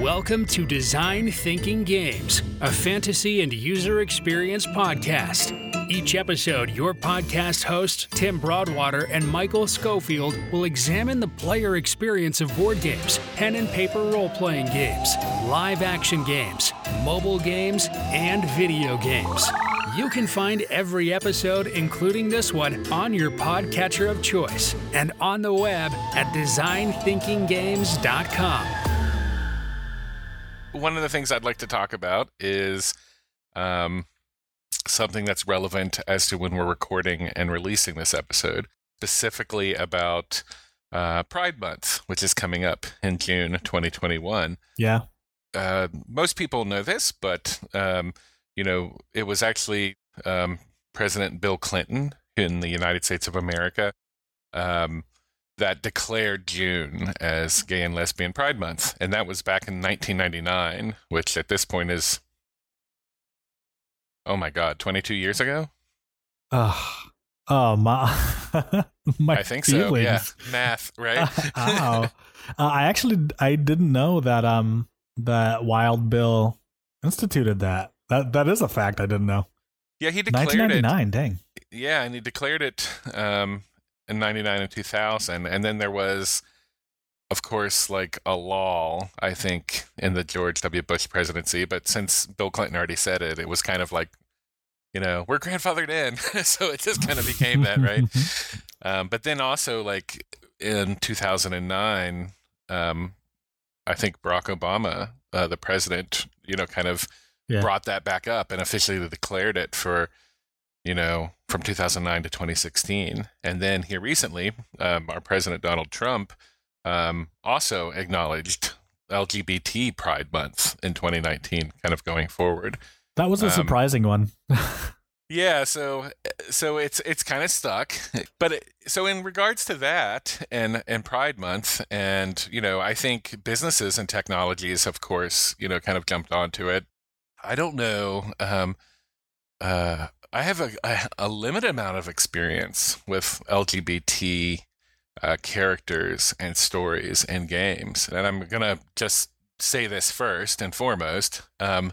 Welcome to Design Thinking Games, a fantasy and user experience podcast. Each episode, your podcast hosts, Tim Broadwater and Michael Schofield, will examine the player experience of board games, pen and paper role playing games, live action games, mobile games, and video games. You can find every episode, including this one, on your podcatcher of choice and on the web at designthinkinggames.com. One of the things I'd like to talk about is um, something that's relevant as to when we're recording and releasing this episode, specifically about uh, Pride Month, which is coming up in June 2021. Yeah. Uh, most people know this, but um, you know, it was actually um, President Bill Clinton in the United States of America um, that declared June as Gay and Lesbian Pride Month, and that was back in 1999, which at this point is, oh my God, 22 years ago. Uh, oh my, my I think feelings. so. Yeah, math, right? Ow. Uh, I actually I didn't know that um that Wild Bill instituted that. That that is a fact I didn't know. yeah, he declared it. 1999, dang. Yeah, and he declared it um, in 99 and 2000. And then there was, of course, like a lull, I think, in the George W. Bush presidency. But since Bill Clinton already said it, it was kind of like, you know, we're grandfathered in. so it just kind of became that, right? Um, but then also, like in 2009, um, I think Barack Obama, uh, the president, you know, kind of Yeah. brought that back up and officially declared it for, you know, from 2009 to 2016. And then here recently, um, our president Donald Trump um, also acknowledged LGBT Pride Month in 2019, kind of going forward. That was a Um, surprising one. Yeah, so so it's it's kind of stuck, but it, so in regards to that and and Pride Month, and you know, I think businesses and technologies, of course, you know, kind of jumped onto it. I don't know. Um, uh, I have a, a a limited amount of experience with LGBT uh, characters and stories and games, and I'm gonna just say this first and foremost. Um,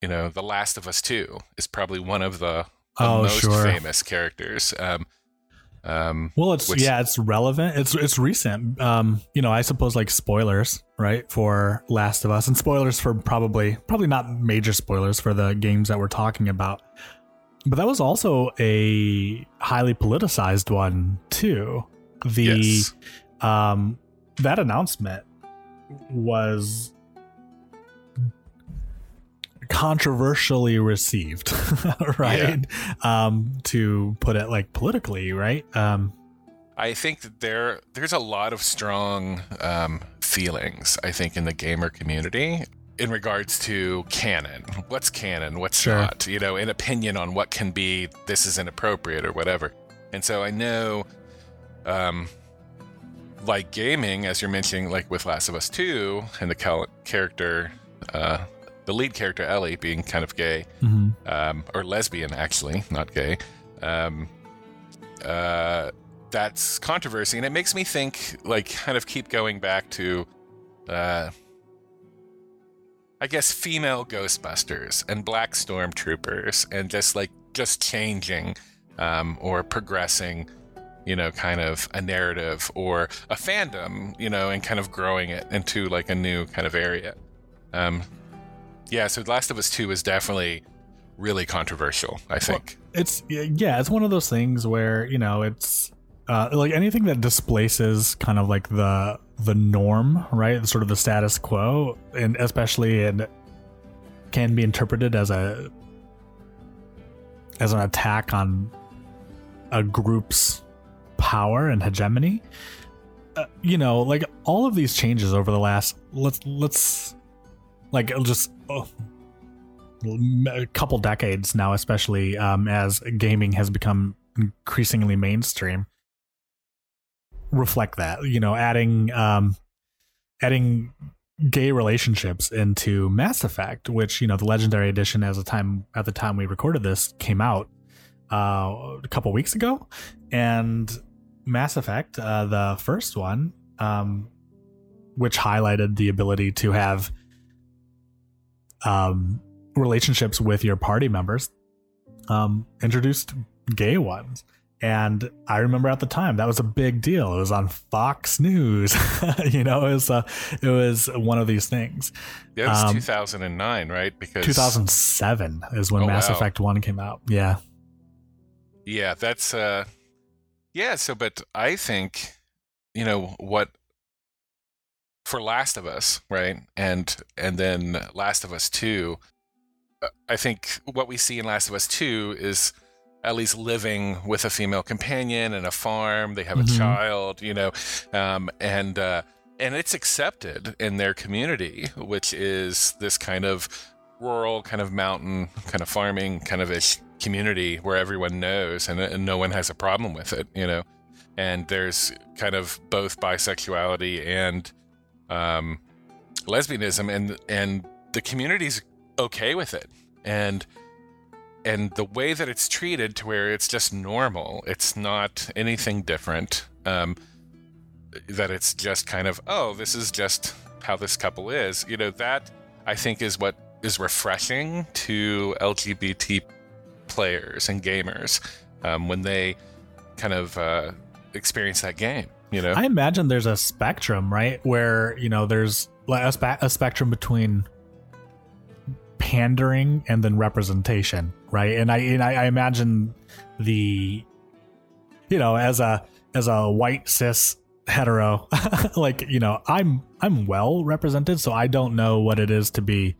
you know, The Last of Us 2 is probably one of the, the Oh, most sure. famous characters. Um, um, Well, it's Which- yeah, it's relevant. It's it's recent. Um, you know, I suppose like spoilers, right, for Last of Us, and spoilers for probably probably not major spoilers for the games that we're talking about. But that was also a highly politicized one too. The yes. um that announcement was controversially received right um to put it like politically right um I think that there there's a lot of strong um, feelings, I think, in the gamer community in regards to canon. What's canon? What's Sure. not? You know, an opinion on what can be this is inappropriate or whatever. And so I know, um, like gaming, as you're mentioning, like with Last of Us 2 and the cal- character, uh, the lead character Ellie being kind of gay, mhm. um, or lesbian actually, not gay. Um, uh, that's controversy, and it makes me think, like, kind of keep going back to, uh, I guess, female Ghostbusters and Black Stormtroopers, and just like just changing um, or progressing, you know, kind of a narrative or a fandom, you know, and kind of growing it into like a new kind of area. Um, yeah, so The Last of Us Two is definitely really controversial. I think. it's yeah it's one of those things where you know it's uh like anything that displaces kind of like the the norm right sort of the status quo and especially in can be interpreted as a as an attack on a group's power and hegemony uh, you know like all of these changes over the last let's let's like just oh, a couple decades now, especially um, as gaming has become increasingly mainstream, reflect that. You know, adding um, adding gay relationships into Mass Effect, which you know the Legendary Edition, as a time at the time we recorded this, came out uh, a couple weeks ago, and Mass Effect, uh, the first one, um, which highlighted the ability to have um, relationships with your party members, um, introduced gay ones. And I remember at the time that was a big deal. It was on Fox News. you know, it was uh, it was one of these things. Yeah, it was um, 2009, right? Because 2007 is when oh, Mass wow. Effect One came out. Yeah. Yeah, that's uh, yeah. So, but I think you know what for Last of Us, right? And and then Last of Us 2, uh, I think what we see in Last of Us 2 is at least living with a female companion and a farm. They have mm-hmm. a child, you know, um, and uh, and it's accepted in their community, which is this kind of rural, kind of mountain, kind of farming, kind of ish community where everyone knows and, and no one has a problem with it, you know. And there's kind of both bisexuality and um, lesbianism, and and the community's okay with it, and and the way that it's treated to where it's just normal, it's not anything different. Um, that it's just kind of oh, this is just how this couple is. You know that I think is what is refreshing to LGBT players and gamers um, when they kind of uh, experience that game you know? I imagine there's a spectrum right? Where you know there's a, spe- a spectrum between pandering and then representation right? And i and I, I imagine the you know as a as a white cis hetero like you know i'm i'm well represented so i don't know what it is to be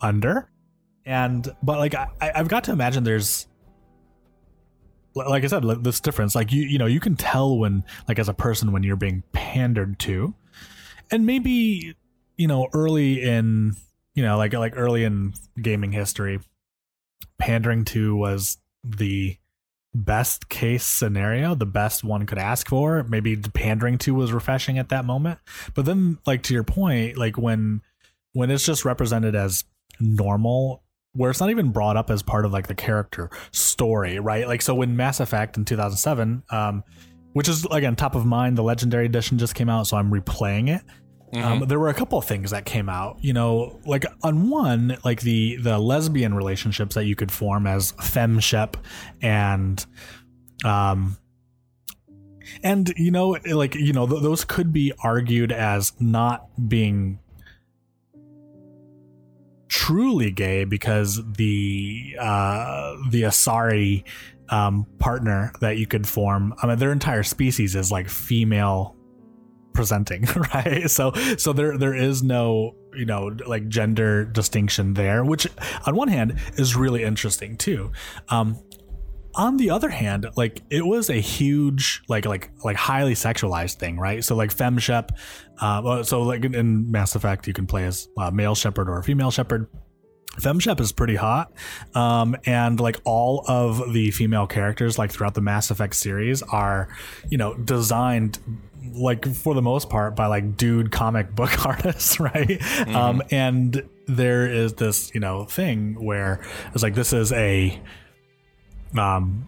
under. And but like I, i've got to imagine there's like I said, this difference, like you, you know, you can tell when, like, as a person, when you're being pandered to, and maybe, you know, early in, you know, like like early in gaming history, pandering to was the best case scenario, the best one could ask for. Maybe pandering to was refreshing at that moment, but then, like to your point, like when when it's just represented as normal where it's not even brought up as part of like the character story, right? Like so when Mass Effect in 2007, um, which is again top of mind, the Legendary Edition just came out, so I'm replaying it. Mm-hmm. Um, there were a couple of things that came out, you know, like on one, like the the lesbian relationships that you could form as femshep and um and you know like you know th- those could be argued as not being truly gay because the uh, the Asari um, partner that you could form, I mean, their entire species is like female presenting, right? So so there there is no you know like gender distinction there, which on one hand is really interesting too. Um, on the other hand, like it was a huge, like like like highly sexualized thing, right? So like femshep, uh, so like in Mass Effect, you can play as a male Shepard or a female Shepard. Femshep is pretty hot, um, and like all of the female characters, like throughout the Mass Effect series, are you know designed like for the most part by like dude comic book artists, right? Mm-hmm. Um, and there is this you know thing where it's like this is a um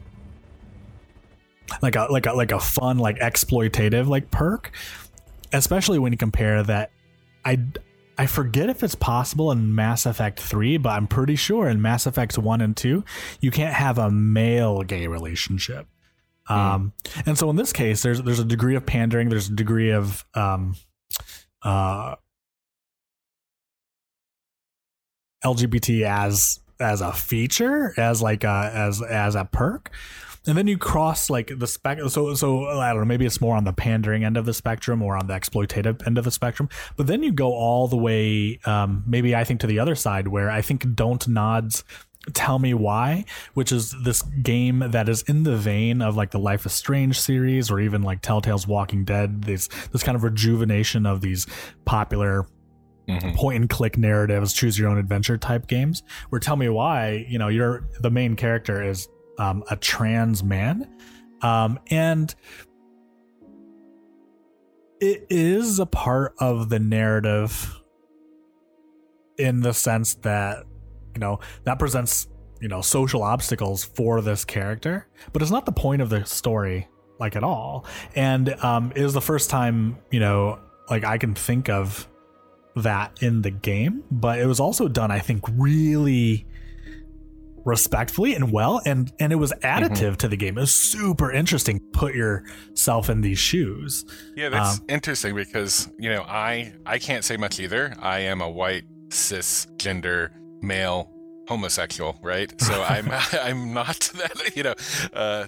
like a like a like a fun like exploitative like perk especially when you compare that i i forget if it's possible in mass effect 3 but i'm pretty sure in mass effects 1 and 2 you can't have a male gay relationship mm. um and so in this case there's there's a degree of pandering there's a degree of um uh lgbt as as a feature, as like a, as as a perk. And then you cross like the spec. So so I don't know. Maybe it's more on the pandering end of the spectrum or on the exploitative end of the spectrum. But then you go all the way. Um, maybe I think to the other side where I think Dontnod's Tell Me Why, which is this game that is in the vein of like the Life is Strange series or even like Telltale's Walking Dead. This this kind of rejuvenation of these popular mm-hmm. point and click narratives, choose your own adventure type games. Where tell me why, you know, you're the main character is um, a trans man, um, and it is a part of the narrative in the sense that you know that presents you know social obstacles for this character but it's not the point of the story like at all and um is the first time you know like I can think of that in the game, but it was also done, I think, really respectfully and well and and it was additive mm-hmm. to the game. It was super interesting put yourself in these shoes. Yeah that's um, interesting because you know i i can't say much either. I am a white cisgender male homosexual right? So i'm i'm not that you know uh,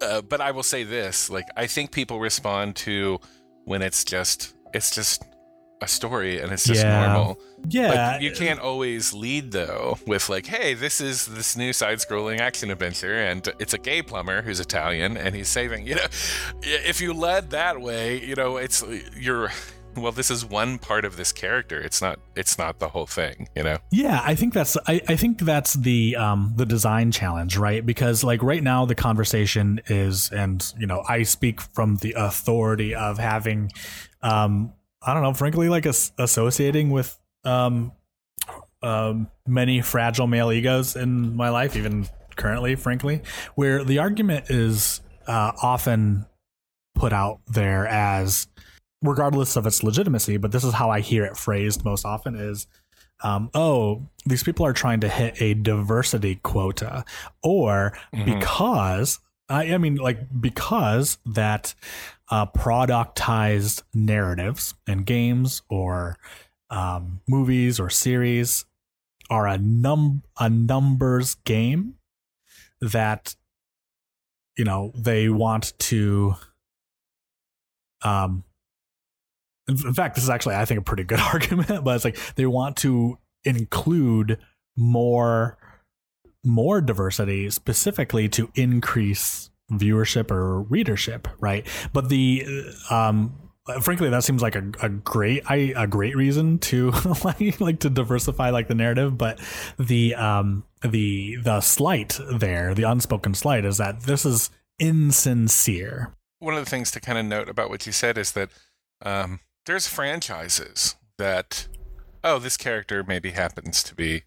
uh, but i will say this like i think people respond to when it's just it's just a story and it's just yeah. normal. Yeah. Like, you can't always lead though with like, hey, this is this new side-scrolling action adventure and it's a gay plumber who's Italian and he's saving, you know, if you led that way, you know, it's you're well this is one part of this character it's not it's not the whole thing you know yeah i think that's i, I think that's the um the design challenge right because like right now the conversation is and you know i speak from the authority of having um I don't know, frankly, like as- associating with um, um, many fragile male egos in my life, even currently, frankly, where the argument is uh, often put out there as, regardless of its legitimacy, but this is how I hear it phrased most often is, um, oh, these people are trying to hit a diversity quota, or mm-hmm. because I, I mean, like because that uh, productized narratives and games or um, movies or series are a num a numbers game that you know they want to um in fact this is actually i think a pretty good argument but it's like they want to include more more diversity specifically to increase viewership or readership, right? But the um frankly that seems like a, a great I, a great reason to like like to diversify like the narrative but the um the the slight there the unspoken slight is that this is insincere one of the things to kind of note about what you said is that um there's franchises that oh this character maybe happens to be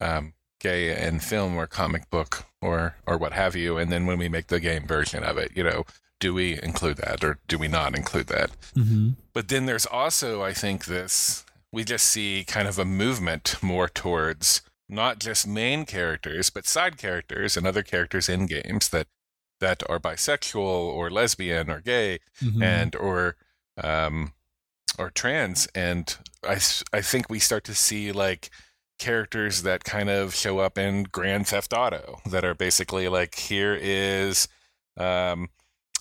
um gay in film or comic book or or what have you and then when we make the game version of it you know do we include that or do we not include that mm-hmm. but then there's also i think this we just see kind of a movement more towards not just main characters but side characters and other characters in games that that are bisexual or lesbian or gay mm-hmm. and or um or trans and i i think we start to see like characters that kind of show up in Grand Theft Auto that are basically like here is um,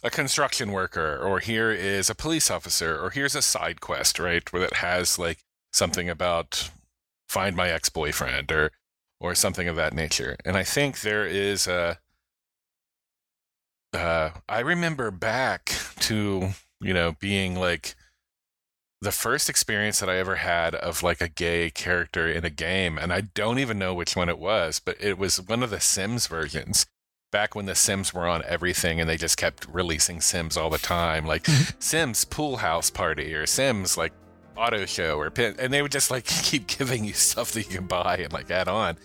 a construction worker or here is a police officer or here's a side quest right where it has like something about find my ex-boyfriend or or something of that nature. And i think there is a uh, i remember back to you know being like the first experience that I ever had of like a gay character in a game, and I don't even know which one it was, but it was one of the Sims versions. Back when the Sims were on everything and they just kept releasing Sims all the time, like mm-hmm. Sims Pool House Party or Sims like Auto Show or Pin, and they would just like keep giving you stuff that you can buy and like add on.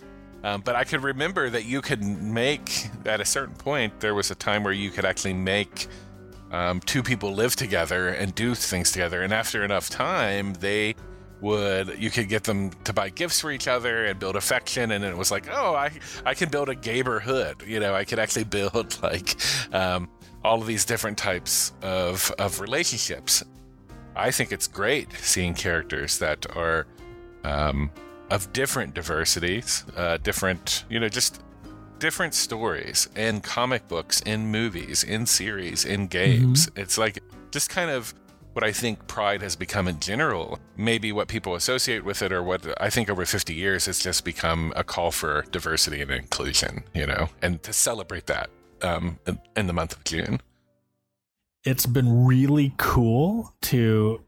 Um, but I could remember that you could make at a certain point there was a time where you could actually make um, two people live together and do things together. And after enough time, they would you could get them to buy gifts for each other and build affection. And it was like oh i i can build a gayborhood you know i could actually build like um, all of these different types of of relationships. I think it's great seeing characters that are um, of different diversities uh, different you know just different stories in comic books, in movies, in series, in games. Mm-hmm. It's like just kind of what I think pride has become in general. Maybe what people associate with it, or what I think over 50 years, has just become a call for diversity and inclusion, you know, and to celebrate that um, in the month of June. It's been really cool to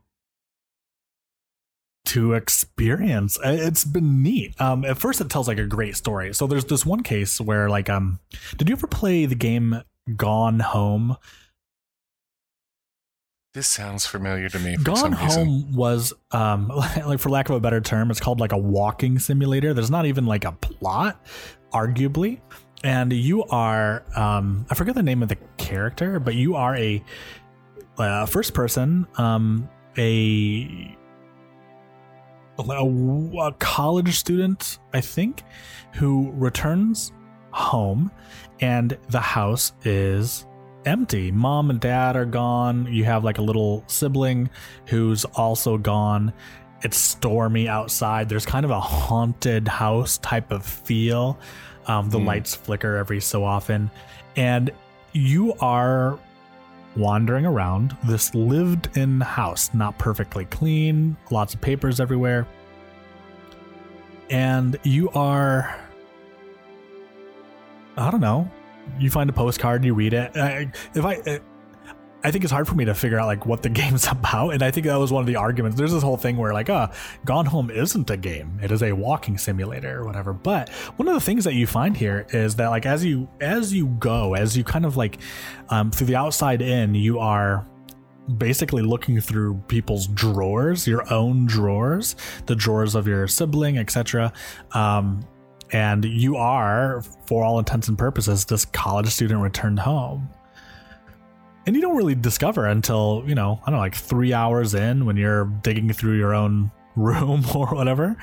to experience. It's been neat. Um, at first, it tells like a great story. So there's this one case where like um, did you ever play the game Gone Home? This sounds familiar to me. Gone Home was um, like for lack of a better term, it's called like a walking simulator. There's not even like a plot, arguably, and you are um, I forget the name of the character, but you are a uh, first person um a a, a college student, I think, who returns home and the house is empty. Mom and dad are gone. You have like a little sibling who's also gone. It's stormy outside. There's kind of a haunted house type of feel. Um, the Hmm. lights flicker every so often. And you are wandering around this lived in house, not perfectly clean, lots of papers everywhere. And you are, I don't know, you find a postcard, you read it. I, if I, I think it's hard for me to figure out like what the game's about, and I think that was one of the arguments. There's this whole thing where like, uh, Gone Home isn't a game; it is a walking simulator or whatever. But one of the things that you find here is that like as you as you go, as you kind of like um, through the outside in, you are basically looking through people's drawers, your own drawers, the drawers of your sibling, etc. Um, and you are, for all intents and purposes, this college student returned home. And you don't really discover until, you know, I don't know, like three hours in when you're digging through your own room or whatever,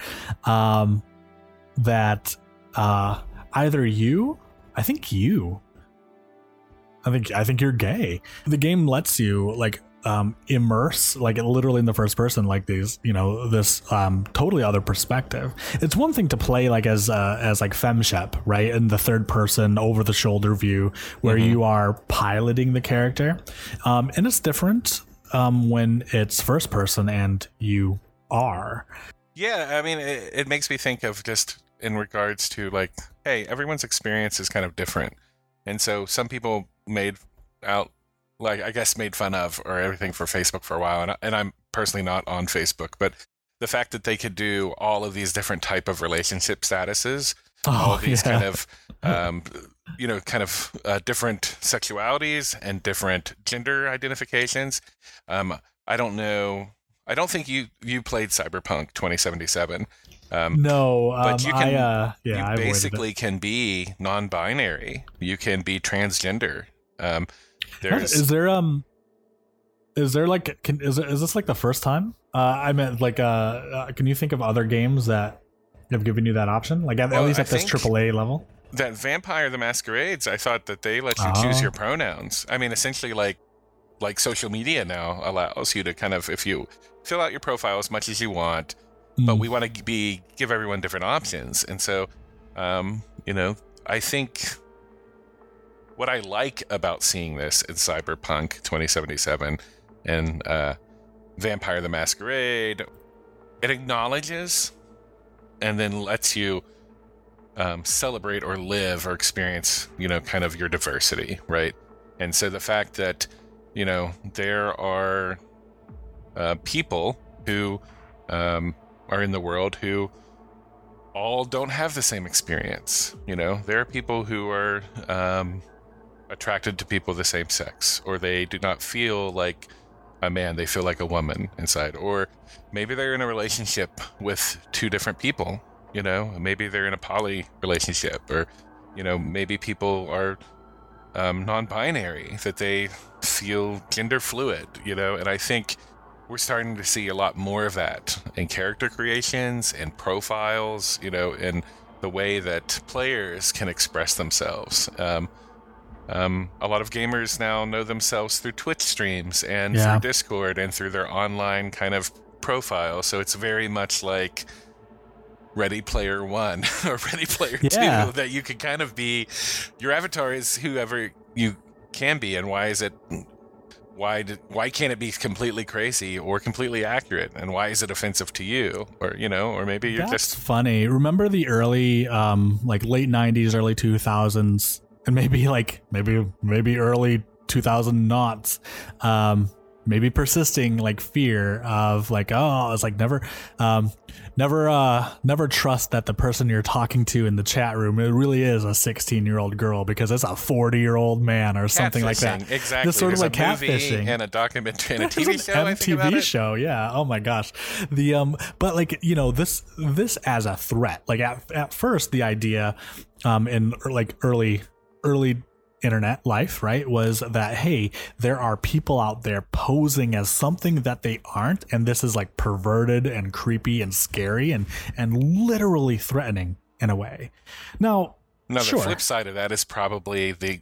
um, that uh, either you, I think you, I think I think you're gay. The game lets you like um, immerse, like literally in the first person, like these, you know, this um, totally other perspective. It's one thing to play like as uh, as like femshep, right, in the third person over the shoulder view, where you are piloting the character, um, and it's different um, when it's first person and you are. Yeah, I mean, it, it makes me think of just in regards to like, hey, everyone's experience is kind of different, and so some people made out like I guess made fun of or everything for Facebook for a while, and, and I'm personally not on Facebook, but the fact that they could do all of these different type of relationship statuses, all of these Oh, yeah. kind of um, you know kind of uh, different sexualities and different gender identifications. Um, I don't know. I don't think you you played Cyberpunk 2077. Um, no, um, but you I, uh, yeah, you basically can be non-binary. You can be transgender. What- there's Is there um is there like can is it, is this like the first time? Uh I meant like uh, uh can you think of other games that have given you that option? Like at, Well, at least I at this AAA level? that Vampire the Masquerades. I thought that they let you choose Oh. your pronouns. I mean, essentially, like like social media now allows you to kind of if you fill out your profile as much as you want, but Mm. we want to be give everyone different options and so um, you know i think what i like about seeing this in cyberpunk 2077 and uh, vampire the masquerade it acknowledges and then lets you um, celebrate or live or experience you know kind of your diversity right and so the fact that you know there are uh, people who um, are in the world who all don't have the same experience. You know, there are people who are um, attracted to people of the same sex, or they do not feel like a man, they feel like a woman inside. Or maybe they're in a relationship with two different people, you know, maybe they're in a poly relationship, or, you know, maybe people are um, non binary, that they feel gender fluid, you know, and I think we're starting to see a lot more of that in character creations and profiles, you know, in the way that players can express themselves. Um, um, a lot of gamers now know themselves through Twitch streams and Yeah. through Discord and through their online kind of profile. So it's very much like Ready Player One or Ready Player Yeah. Two that you can kind of be. Your avatar is whoever you can be, and why is it? Why did, why can't it be completely crazy or completely accurate? And why is it offensive to you? Or you know, or maybe you're That's just funny. Remember the early um like late 90s, early 2000s and maybe like maybe maybe early 2000 knots. Um maybe persisting like fear of like oh it's like never um never uh never trust that the person you're talking to in the chat room it really is a 16 year old girl because it's a 40 year old man or something like that. Exactly. This sort of like catfishing. and a documentary and a TV show. MTV show, yeah. Oh my gosh, the um, but like you know this this as a threat. Like at at first, the idea, um, in like early early internet life, right, was that hey, there are people out there posing as something that they aren't, and this is like perverted and creepy and scary and and literally threatening in a way. Now, No, the sure. flip side of that is probably the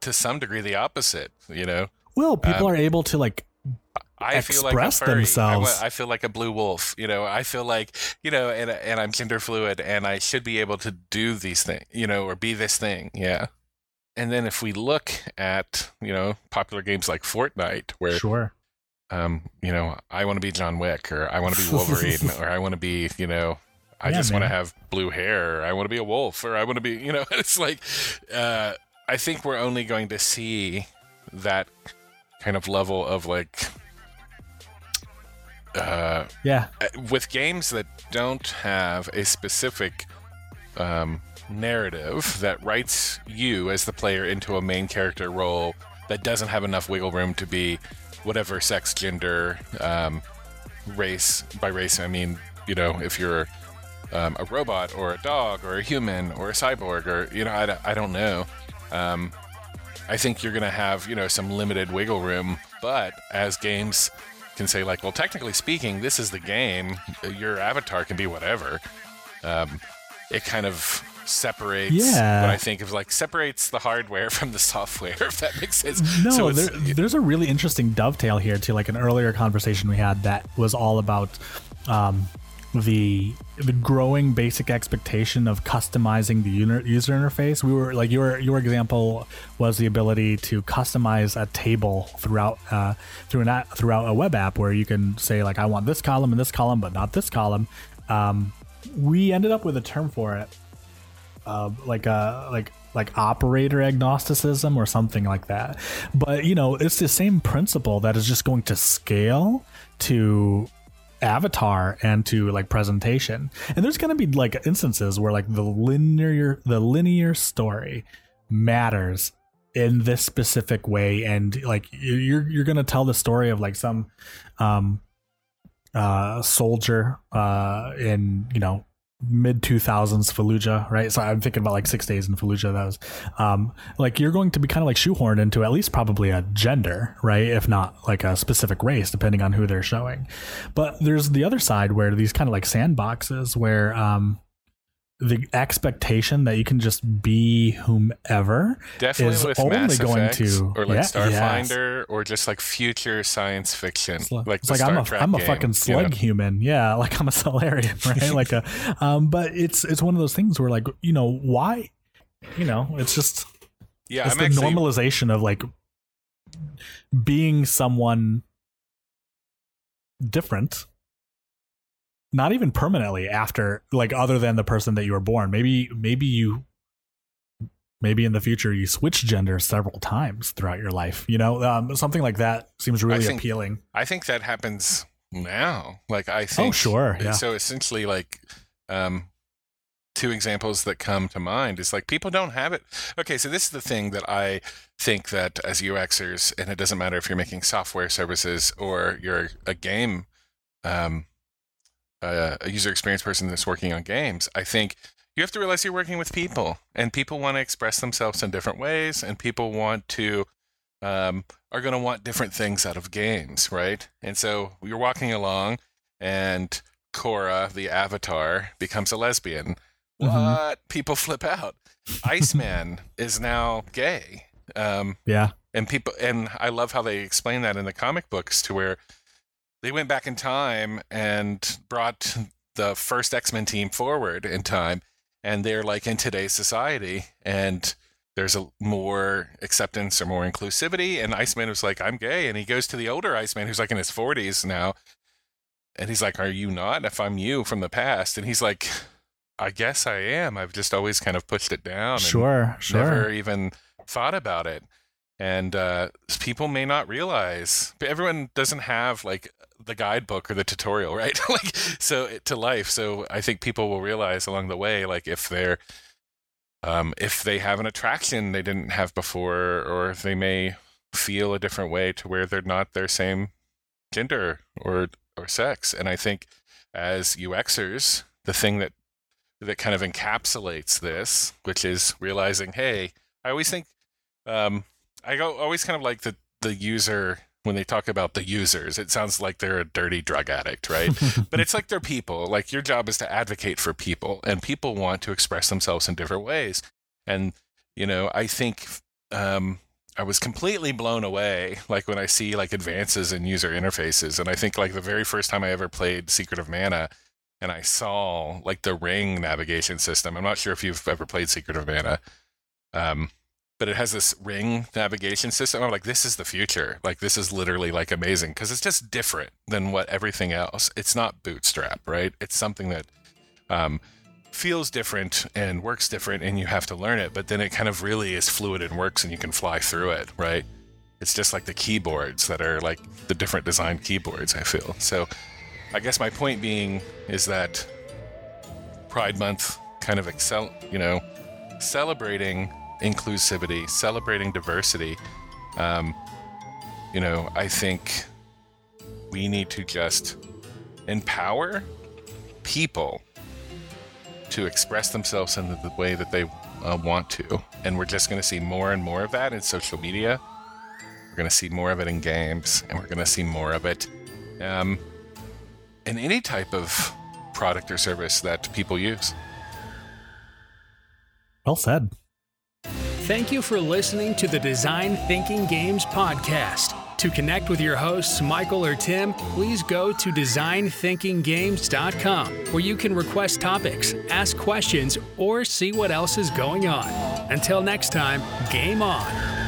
to some degree the opposite. You know, well, people Um, are able to like I feel like a Express furry. Themselves. wa- I feel like a blue wolf. You know, I feel like you know, and and I'm gender fluid, and I should be able to do these things. You know, or be this thing. Yeah. And then if we look at you know popular games like Fortnite, where sure. um you know I want to be John Wick, or I want to be Wolverine, or I want to be you know. I Yeah, just want to have blue hair. Or I want to be a wolf, or I want to be, you know. It's like, uh, I think we're only going to see that kind of level of like uh, Yeah, with games that don't have a specific um, narrative that writes you as the player into a main character role that doesn't have enough wiggle room to be whatever sex, gender, um, race. By race, I mean you know if you're um, a robot or a dog or a human or a cyborg or you know I, I don't know. Um, I think you're going to have, you know, some limited wiggle room. But as games can say, like, well, technically speaking, this is the game. Your avatar can be whatever. Um, it kind of separates Yeah. what I think of like separates the hardware from the software, if that makes sense. No, So there, there's a really interesting dovetail here to like an earlier conversation we had that was all about um, the the growing basic expectation of customizing the user user interface. We were like your your example was the ability to customize a table throughout uh, through an a- throughout a web app where you can say like I want this column and this column, but not this column. Um, we ended up with a term for it uh, like a like like operator agnosticism or something like that. But you know, it's the same principle that is just going to scale to avatar and to like presentation. And there's going to be like instances where like the linear the linear story matters in this specific way and like you're you're going to tell the story of like some um uh soldier uh in you know mid 2000s Fallujah, right? So I'm thinking about like six days in Fallujah. That was um, like you're going to be kind of like shoehorned into at least probably a gender, right? If not like a specific race, depending on who they're showing. But there's the other side where these kind of like sandboxes where um, the expectation that you can just be whomever Definitely is with only Mass going Effect to or like yeah, Starfinder or just like future science fiction, It's like, like it's like I'm a am a fucking you know? slug human. Yeah, like I'm a Solarian, right? like a um but it's it's one of those things where like, you know, why you know, it's just Yeah, it's I'm the actually normalization of like being someone different not even permanently after like other than the person that you were born maybe maybe you maybe in the future you switch gender several times throughout your life you know um, something like that seems really think- appealing I think that happens now. Like I think. oh sure yeah So essentially, like, um, two examples that come to mind is like people don't have it. Okay, so this is the thing that I think that as UXers, and it doesn't matter if you're making software services or you're a game, um, uh, a user experience person that's working on games. I think you have to realize you're working with people, and people want to express themselves in different ways, and people want to um, are going to want different things out of games, right? And so you're walking along, and Korra, the avatar, becomes a lesbian. Mhm. What? People flip out. Iceman is now gay. Um, yeah and people and I love how they explain that in the comic books to where they went back in time and brought the first X-Men team forward in time and they're like in today's society and there's a more acceptance or more inclusivity and Iceman was like I'm gay and he goes to the older Iceman who's like in his 40s now and he's like are you not? If I'm you from the past and he's like I guess I am. I've just always kind of pushed it down and sure sure. never even thought about it. And uh, people may not realize but everyone doesn't have like the guidebook or the tutorial right? Like so to life. So i think people will realize along the way like if they're um, if they have an attraction they didn't have before or if they may feel a different way to where they're not their same gender or or sex. And i think as uxers the thing that that kind of encapsulates this which is realizing hey I always think Um, I go always kind of like the the user when they talk about the users. It sounds like they're a dirty drug addict, right? but it's like they're people. Like your job is to advocate for people, and people want to express themselves in different ways. And you know, I think um, I was completely blown away, like when I see like advances in user interfaces. And I think like the very first time I ever played Secret of Mana, and I saw like the Ring navigation system. I'm not sure if you've ever played Secret of Mana. Um, but it has this ring navigation system. I'm like, this is the future. Like, this is literally like amazing because it's just different than what everything else. It's not Bootstrap, right? It's something that um, feels different and works different, and you have to learn it. But then it kind of really is fluid and works, and you can fly through it, right? It's just like the keyboards that are like the different design keyboards. I feel so. I guess my point being is that Pride Month kind of excel, you know, celebrating inclusivity, celebrating diversity. Um, you know, I think we need to just empower people to express themselves in the way that they uh, want to. And we're just going to see more and more of that in social media. We're going to see more of it in games, and we're going to see more of it um, in any type of product or service that people use. Well said. Thank you for listening to the Design Thinking Games podcast. To connect with your hosts, Michael or Tim, please go to designthinkinggames.com where you can request topics, ask questions, or see what else is going on. Until next time, game on.